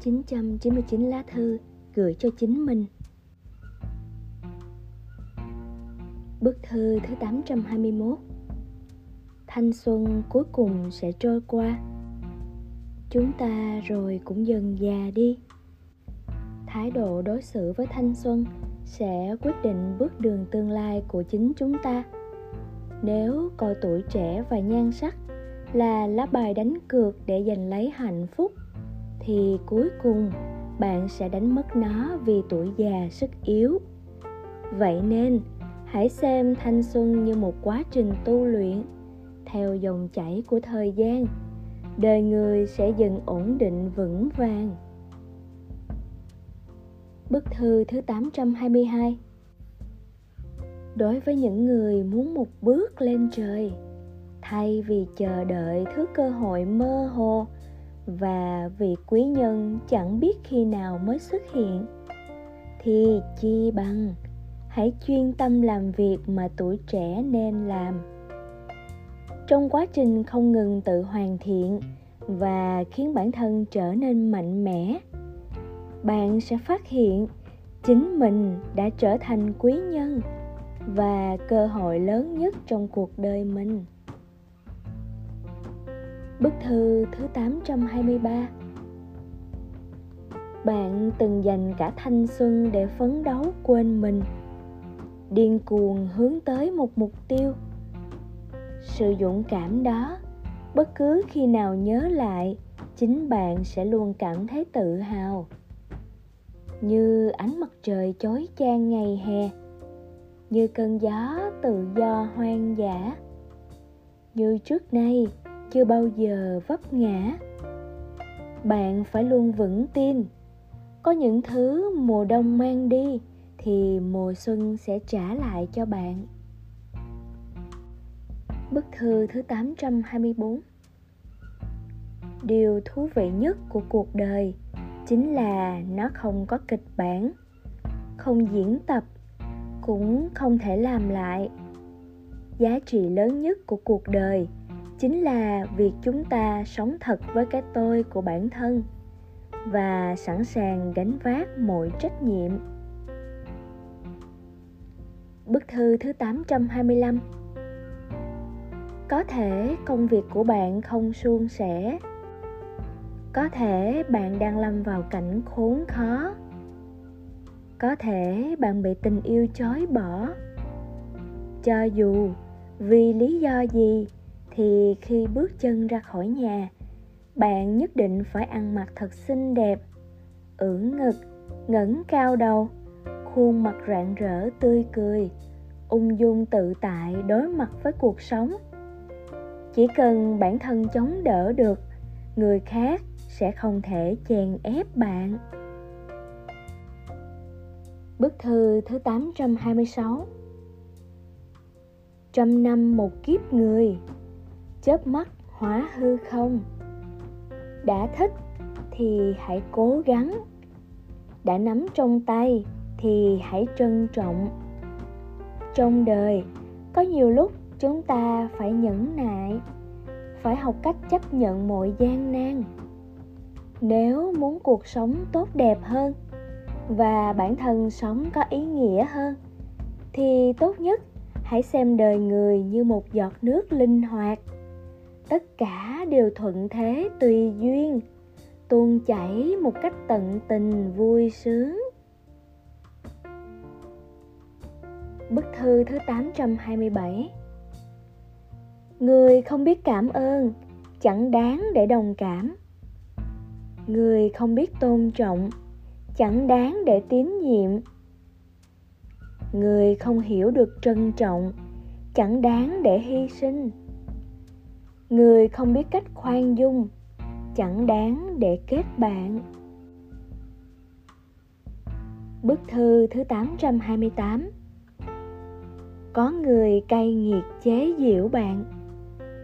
999 lá thư gửi cho chính mình. Bức thư thứ 821 Thanh xuân cuối cùng sẽ trôi qua. Chúng ta rồi cũng dần già đi. Thái độ đối xử với thanh xuân sẽ quyết định bước đường tương lai của chính chúng ta. Nếu coi tuổi trẻ và nhan sắc là lá bài đánh cược để giành lấy hạnh phúc thì cuối cùng bạn sẽ đánh mất nó vì tuổi già sức yếu. Vậy nên, hãy xem thanh xuân như một quá trình tu luyện, theo dòng chảy của thời gian. Đời người sẽ dần ổn định vững vàng. Bức thư thứ 822 Đối với những người muốn một bước lên trời, Thay vì chờ đợi thứ cơ hội mơ hồ và vị quý nhân chẳng biết khi nào mới xuất hiện Thì chi bằng, Hãy chuyên tâm làm việc mà tuổi trẻ nên làm Trong quá trình không ngừng tự hoàn thiện Và khiến bản thân trở nên mạnh mẽ, bạn sẽ phát hiện chính mình đã trở thành quý nhân và cơ hội lớn nhất trong cuộc đời mình. Bức thư thứ 823 Bạn từng dành cả thanh xuân để phấn đấu quên mình, Điên cuồng hướng tới một mục tiêu. Sự dũng cảm đó, Bất cứ khi nào nhớ lại, Chính bạn sẽ luôn cảm thấy tự hào. Như ánh mặt trời chói chang ngày hè, như cơn gió tự do hoang dã. Như trước nay chưa bao giờ vấp ngã. Bạn phải luôn vững tin. Có những thứ mùa đông mang đi thì mùa xuân sẽ trả lại cho bạn. Bức thư thứ 824 Điều thú vị nhất của cuộc đời chính là nó không có kịch bản, không diễn tập, cũng không thể làm lại. Giá trị lớn nhất của cuộc đời chính là việc chúng ta sống thật với cái tôi của bản thân và sẵn sàng gánh vác mọi trách nhiệm. Bức thư thứ 825 Có thể công việc của bạn không suôn sẻ. Có thể bạn đang lâm vào cảnh khốn khó. Có thể bạn bị tình yêu chối bỏ. Cho dù vì lý do gì thì khi bước chân ra khỏi nhà, bạn nhất định phải ăn mặc thật xinh đẹp, ưỡn ngực, ngẩng cao đầu, khuôn mặt rạng rỡ, tươi cười, ung dung tự tại đối mặt với cuộc sống. Chỉ cần bản thân chống đỡ được, người khác sẽ không thể chèn ép bạn. Bức thư thứ 826 Trăm năm một kiếp người. Chớp mắt hóa hư không? Đã thích thì hãy cố gắng. Đã nắm trong tay thì hãy trân trọng. Trong đời, có nhiều lúc chúng ta phải nhẫn nại, Phải học cách chấp nhận mọi gian nan. Nếu muốn cuộc sống tốt đẹp hơn và bản thân sống có ý nghĩa hơn, thì tốt nhất hãy xem đời người như một giọt nước linh hoạt tất cả đều thuận thế tùy duyên, tuôn chảy một cách tận tình vui sướng. Bức thư thứ 827 Người không biết cảm ơn, chẳng đáng để đồng cảm. Người không biết tôn trọng, chẳng đáng để tín nhiệm. Người không hiểu được trân trọng, chẳng đáng để hy sinh người không biết cách khoan dung, chẳng đáng để kết bạn. Bức thư thứ 828 Có người cay nghiệt chế giễu bạn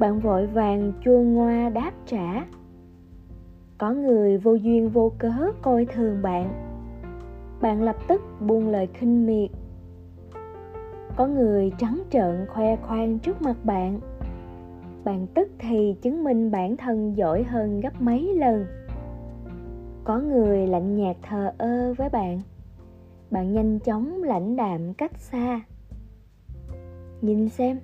Bạn vội vàng chua ngoa đáp trả. Có người vô duyên vô cớ coi thường bạn bạn lập tức buông lời khinh miệt. Có người trắng trợn khoe khoang trước mặt bạn bạn tức thì chứng minh bản thân giỏi hơn gấp mấy lần. Có người lạnh nhạt thờ ơ với bạn. Bạn nhanh chóng lãnh đạm cách xa. Nhìn xem,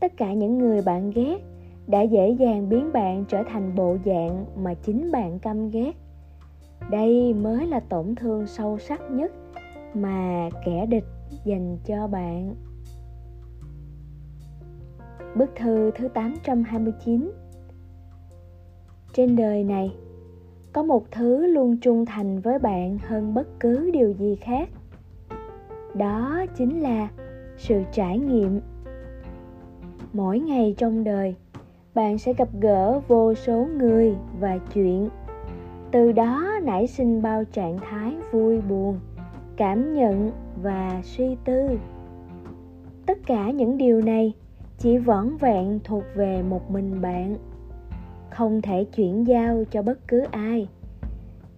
tất cả những người bạn ghét đã dễ dàng biến bạn trở thành bộ dạng mà chính bạn căm ghét. Đây mới là tổn thương sâu sắc nhất mà kẻ địch dành cho bạn. Bức thư thứ 829 Trên đời này, có một thứ luôn trung thành với bạn hơn bất cứ điều gì khác. Đó chính là sự trải nghiệm. Mỗi ngày trong đời, bạn sẽ gặp gỡ vô số người và chuyện. Từ đó nảy sinh bao trạng thái vui buồn, cảm nhận và suy tư. Tất cả những điều này chỉ vỏn vẹn thuộc về một mình bạn, không thể chuyển giao cho bất cứ ai.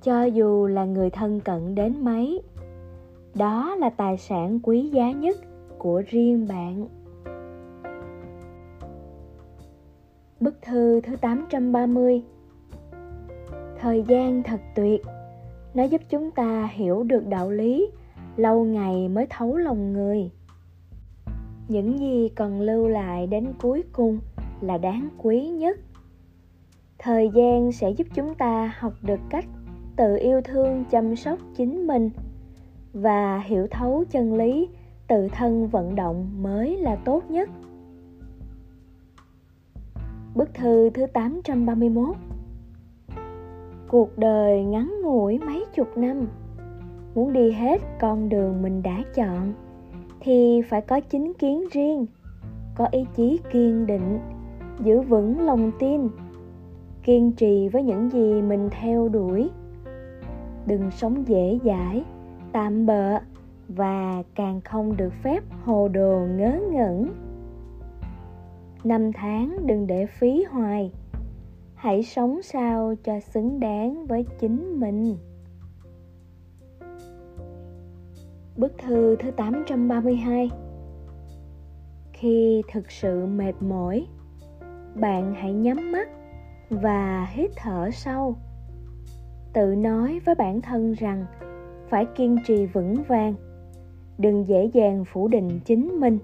Cho dù là người thân cận đến mấy, đó là tài sản quý giá nhất của riêng bạn. Bức thư thứ 830 Thời gian thật tuyệt. Nó giúp chúng ta hiểu được đạo lý, Lâu ngày mới thấu lòng người. Những gì cần lưu lại đến cuối cùng là đáng quý nhất. Thời gian sẽ giúp chúng ta học được cách tự yêu thương chăm sóc chính mình và hiểu thấu chân lý tự thân vận động mới là tốt nhất. Bức thư thứ 831 Cuộc đời ngắn ngủi mấy chục năm. Muốn đi hết con đường mình đã chọn. Thì phải có chính kiến riêng, Có ý chí kiên định, Giữ vững lòng tin, kiên trì với những gì mình theo đuổi. Đừng sống dễ dãi, tạm bợ và càng không được phép hồ đồ ngớ ngẩn. Năm tháng đừng để phí hoài, hãy sống sao cho xứng đáng với chính mình. Bức thư thứ 832 Khi thực sự mệt mỏi, bạn hãy nhắm mắt và hít thở sâu. Tự nói với bản thân rằng phải kiên trì vững vàng đừng dễ dàng phủ định chính mình.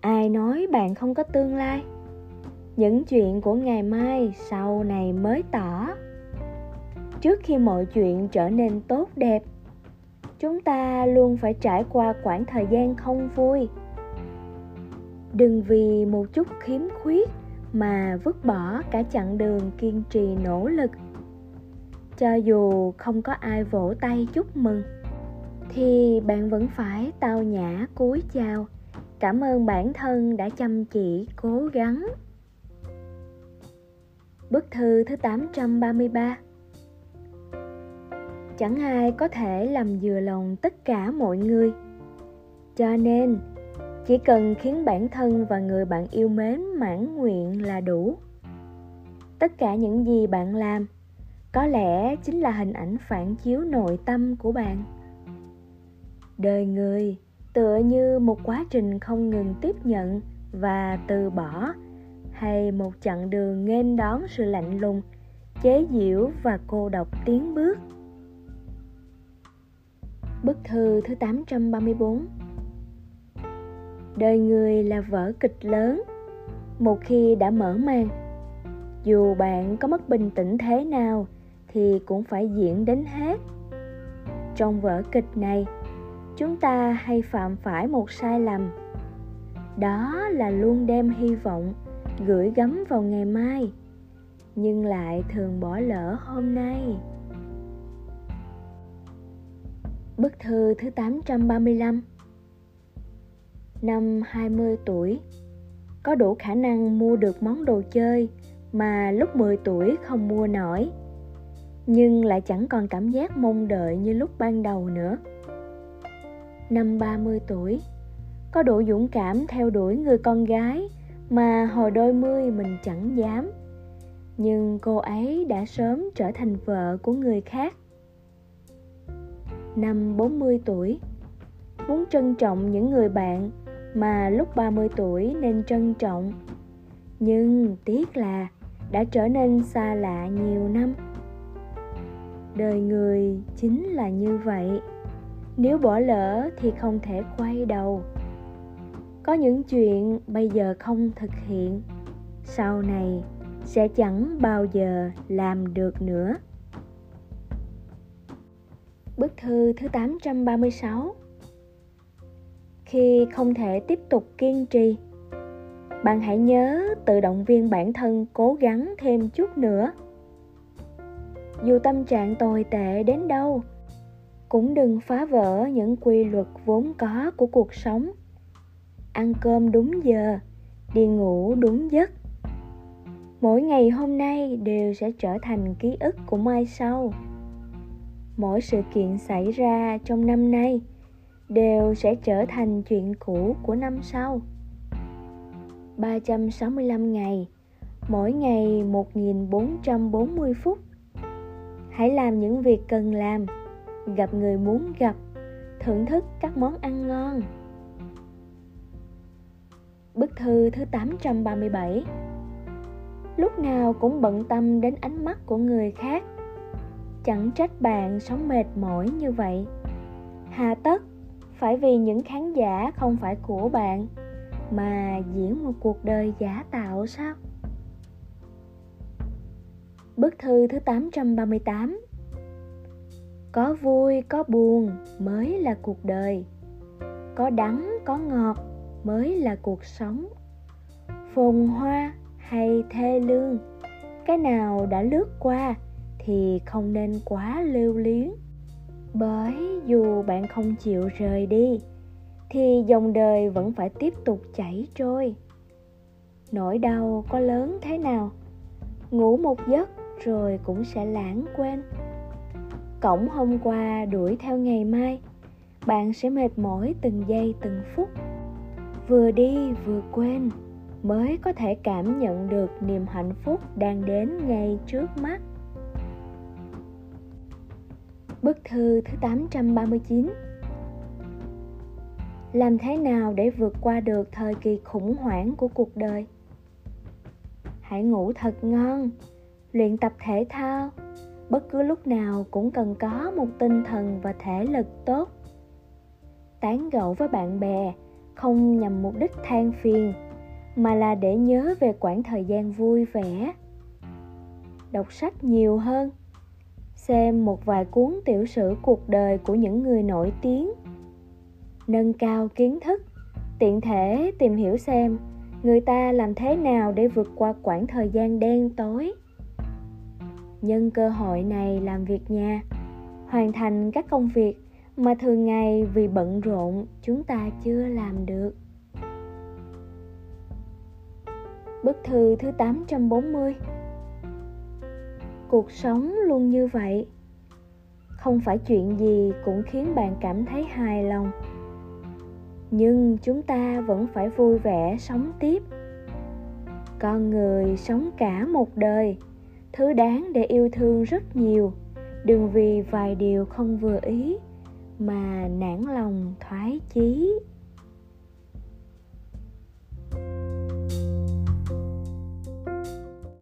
Ai nói bạn không có tương lai? Những chuyện của ngày mai sau này mới tỏ. Trước khi mọi chuyện trở nên tốt đẹp chúng ta luôn phải trải qua khoảng thời gian không vui. Đừng vì một chút khiếm khuyết mà vứt bỏ cả chặng đường kiên trì nỗ lực. Cho dù không có ai vỗ tay chúc mừng, thì bạn vẫn phải tao nhã cúi chào. Cảm ơn bản thân đã chăm chỉ, cố gắng. Bức thư thứ 833 Chẳng ai có thể làm vừa lòng tất cả mọi người. Cho nên, chỉ cần khiến bản thân và người bạn yêu mến mãn nguyện là đủ. Tất cả những gì bạn làm, có lẽ chính là hình ảnh phản chiếu nội tâm của bạn. Đời người tựa như một quá trình không ngừng tiếp nhận và từ bỏ, hay một chặng đường nghênh đón sự lạnh lùng, chế giễu và cô độc tiến bước. Bức thư thứ 834 đời người là vở kịch lớn, một khi đã mở màn dù bạn có mất bình tĩnh thế nào thì cũng phải diễn đến hết. Trong vở kịch này, chúng ta hay phạm phải một sai lầm. Đó là luôn đem hy vọng gửi gắm vào ngày mai, nhưng lại thường bỏ lỡ hôm nay. Bức thư thứ 835 năm 20 tuổi, có đủ khả năng mua được món đồ chơi mà lúc 10 tuổi không mua nổi, nhưng lại chẳng còn cảm giác mong đợi như lúc ban đầu nữa. Năm 30 tuổi, có đủ dũng cảm theo đuổi người con gái mà hồi đôi mươi mình chẳng dám, nhưng cô ấy đã sớm trở thành vợ của người khác năm 40 tuổi. Muốn trân trọng những người bạn mà lúc 30 tuổi nên trân trọng. Nhưng tiếc là đã trở nên xa lạ nhiều năm. đời người chính là như vậy. Nếu bỏ lỡ thì không thể quay đầu. Có những chuyện bây giờ không thực hiện. Sau này sẽ chẳng bao giờ làm được nữa thư thứ 836 Khi không thể tiếp tục kiên trì Bạn hãy nhớ tự động viên bản thân cố gắng thêm chút nữa. Dù tâm trạng tồi tệ đến đâu Cũng đừng phá vỡ những quy luật vốn có của cuộc sống. Ăn cơm đúng giờ, đi ngủ đúng giấc. Mỗi ngày hôm nay đều sẽ trở thành ký ức của mai sau mỗi sự kiện xảy ra trong năm nay đều sẽ trở thành chuyện cũ của năm sau. 365 ngày, mỗi ngày 1440 phút. Hãy làm những việc cần làm, gặp người muốn gặp, thưởng thức các món ăn ngon. Bức thư thứ 837 Lúc nào cũng bận tâm đến ánh mắt của người khác chẳng trách bạn sống mệt mỏi như vậy. Hà tất phải vì những khán giả không phải của bạn mà diễn một cuộc đời giả tạo sao? Bức thư thứ 838 Có vui, có buồn mới là cuộc đời. Có đắng, có ngọt mới là cuộc sống. Phồn hoa hay thê lương Cái nào đã lướt qua thì không nên quá lưu luyến. Bởi dù bạn không chịu rời đi, thì dòng đời vẫn phải tiếp tục chảy trôi. Nỗi đau có lớn thế nào, ngủ một giấc rồi cũng sẽ lãng quên. Cổng hôm qua đuổi theo ngày mai, bạn sẽ mệt mỏi từng giây từng phút. Vừa đi vừa quên mới có thể cảm nhận được niềm hạnh phúc đang đến ngay trước mắt. Bức thư thứ 839 Làm thế nào để vượt qua được thời kỳ khủng hoảng của cuộc đời? Hãy ngủ thật ngon, luyện tập thể thao, bất cứ lúc nào cũng cần có một tinh thần và thể lực tốt. Tán gẫu với bạn bè không nhằm mục đích than phiền mà là để nhớ về quãng thời gian vui vẻ. Đọc sách nhiều hơn xem một vài cuốn tiểu sử cuộc đời của những người nổi tiếng. Nâng cao kiến thức, tiện thể tìm hiểu xem người ta làm thế nào để vượt qua quãng thời gian đen tối. Nhân cơ hội này làm việc nhà, hoàn thành các công việc mà thường ngày vì bận rộn chúng ta chưa làm được. Bức thư thứ 840 cuộc sống luôn như vậy. Không phải chuyện gì cũng khiến bạn cảm thấy hài lòng. Nhưng chúng ta vẫn phải vui vẻ sống tiếp. Con người sống cả một đời, thứ đáng để yêu thương rất nhiều. Đừng vì vài điều không vừa ý mà nản lòng thoái chí.